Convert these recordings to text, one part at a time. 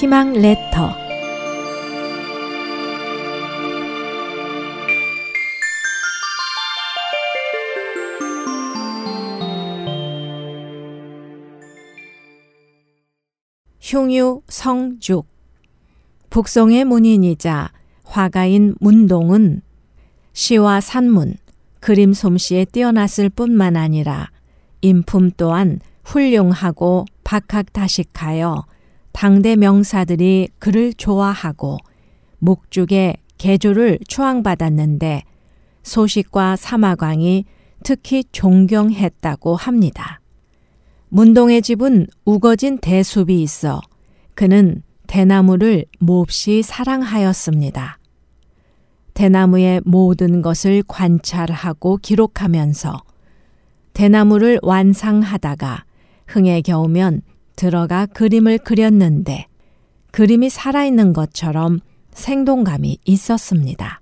희망 레터. 흉유 성죽. 북송의 문인이자 화가인 문동은 시와 산문, 그림 솜씨에 뛰어났을 뿐만 아니라 인품 또한 훌륭하고 박학다식하여 당대 명사들이 그를 좋아하고 목죽의 개조를 추앙받았는데 소식과 사마광이 특히 존경했다고 합니다. 문동의 집은 우거진 대숲이 있어 그는 대나무를 몹시 사랑하였습니다. 대나무의 모든 것을 관찰하고 기록하면서 대나무를 완상하다가 흥에 겨우면 들어가 그림을 그렸는데 그림이 살아있는 것처럼 생동감이 있었습니다.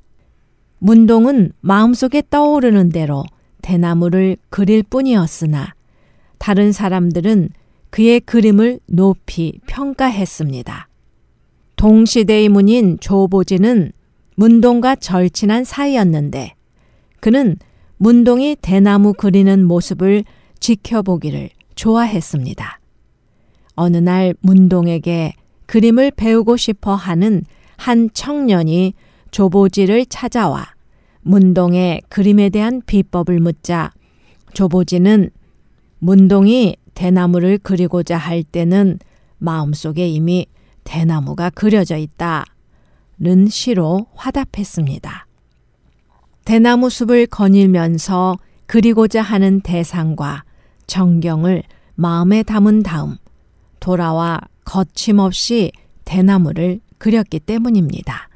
문동은 마음속에 떠오르는 대로 대나무를 그릴 뿐이었으나 다른 사람들은 그의 그림을 높이 평가했습니다. 동시대의 문인 조보지는 문동과 절친한 사이였는데 그는 문동이 대나무 그리는 모습을 지켜보기를 좋아했습니다. 어느 날 문동에게 그림을 배우고 싶어 하는 한 청년이 조보지를 찾아와 문동의 그림에 대한 비법을 묻자 조보지는 문동이 대나무를 그리고자 할 때는 마음속에 이미 대나무가 그려져 있다 는 시로 화답했습니다. 대나무 숲을 거닐면서 그리고자 하는 대상과 정경을 마음에 담은 다음 돌아와 거침없이 대나무를 그렸기 때문입니다.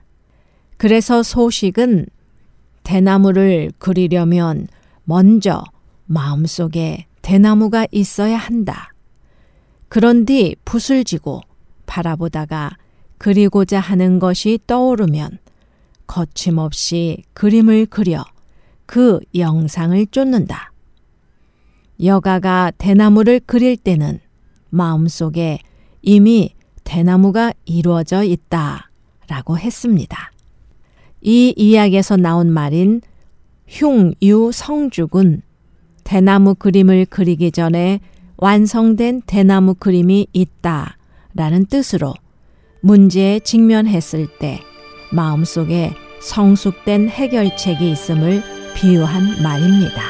그래서 소식은 대나무를 그리려면 먼저 마음속에 대나무가 있어야 한다. 그런 뒤 붓을 쥐고 바라보다가 그리고자 하는 것이 떠오르면 거침없이 그림을 그려 그 영상을 쫓는다. 여가가 대나무를 그릴 때는 마음속에 이미 대나무가 이루어져 있다 라고 했습니다. 이 이야기에서 나온 말인 흉유 성죽은 대나무 그림을 그리기 전에 완성된 대나무 그림이 있다 라는 뜻으로 문제에 직면했을 때 마음속에 성숙된 해결책이 있음을 비유한 말입니다.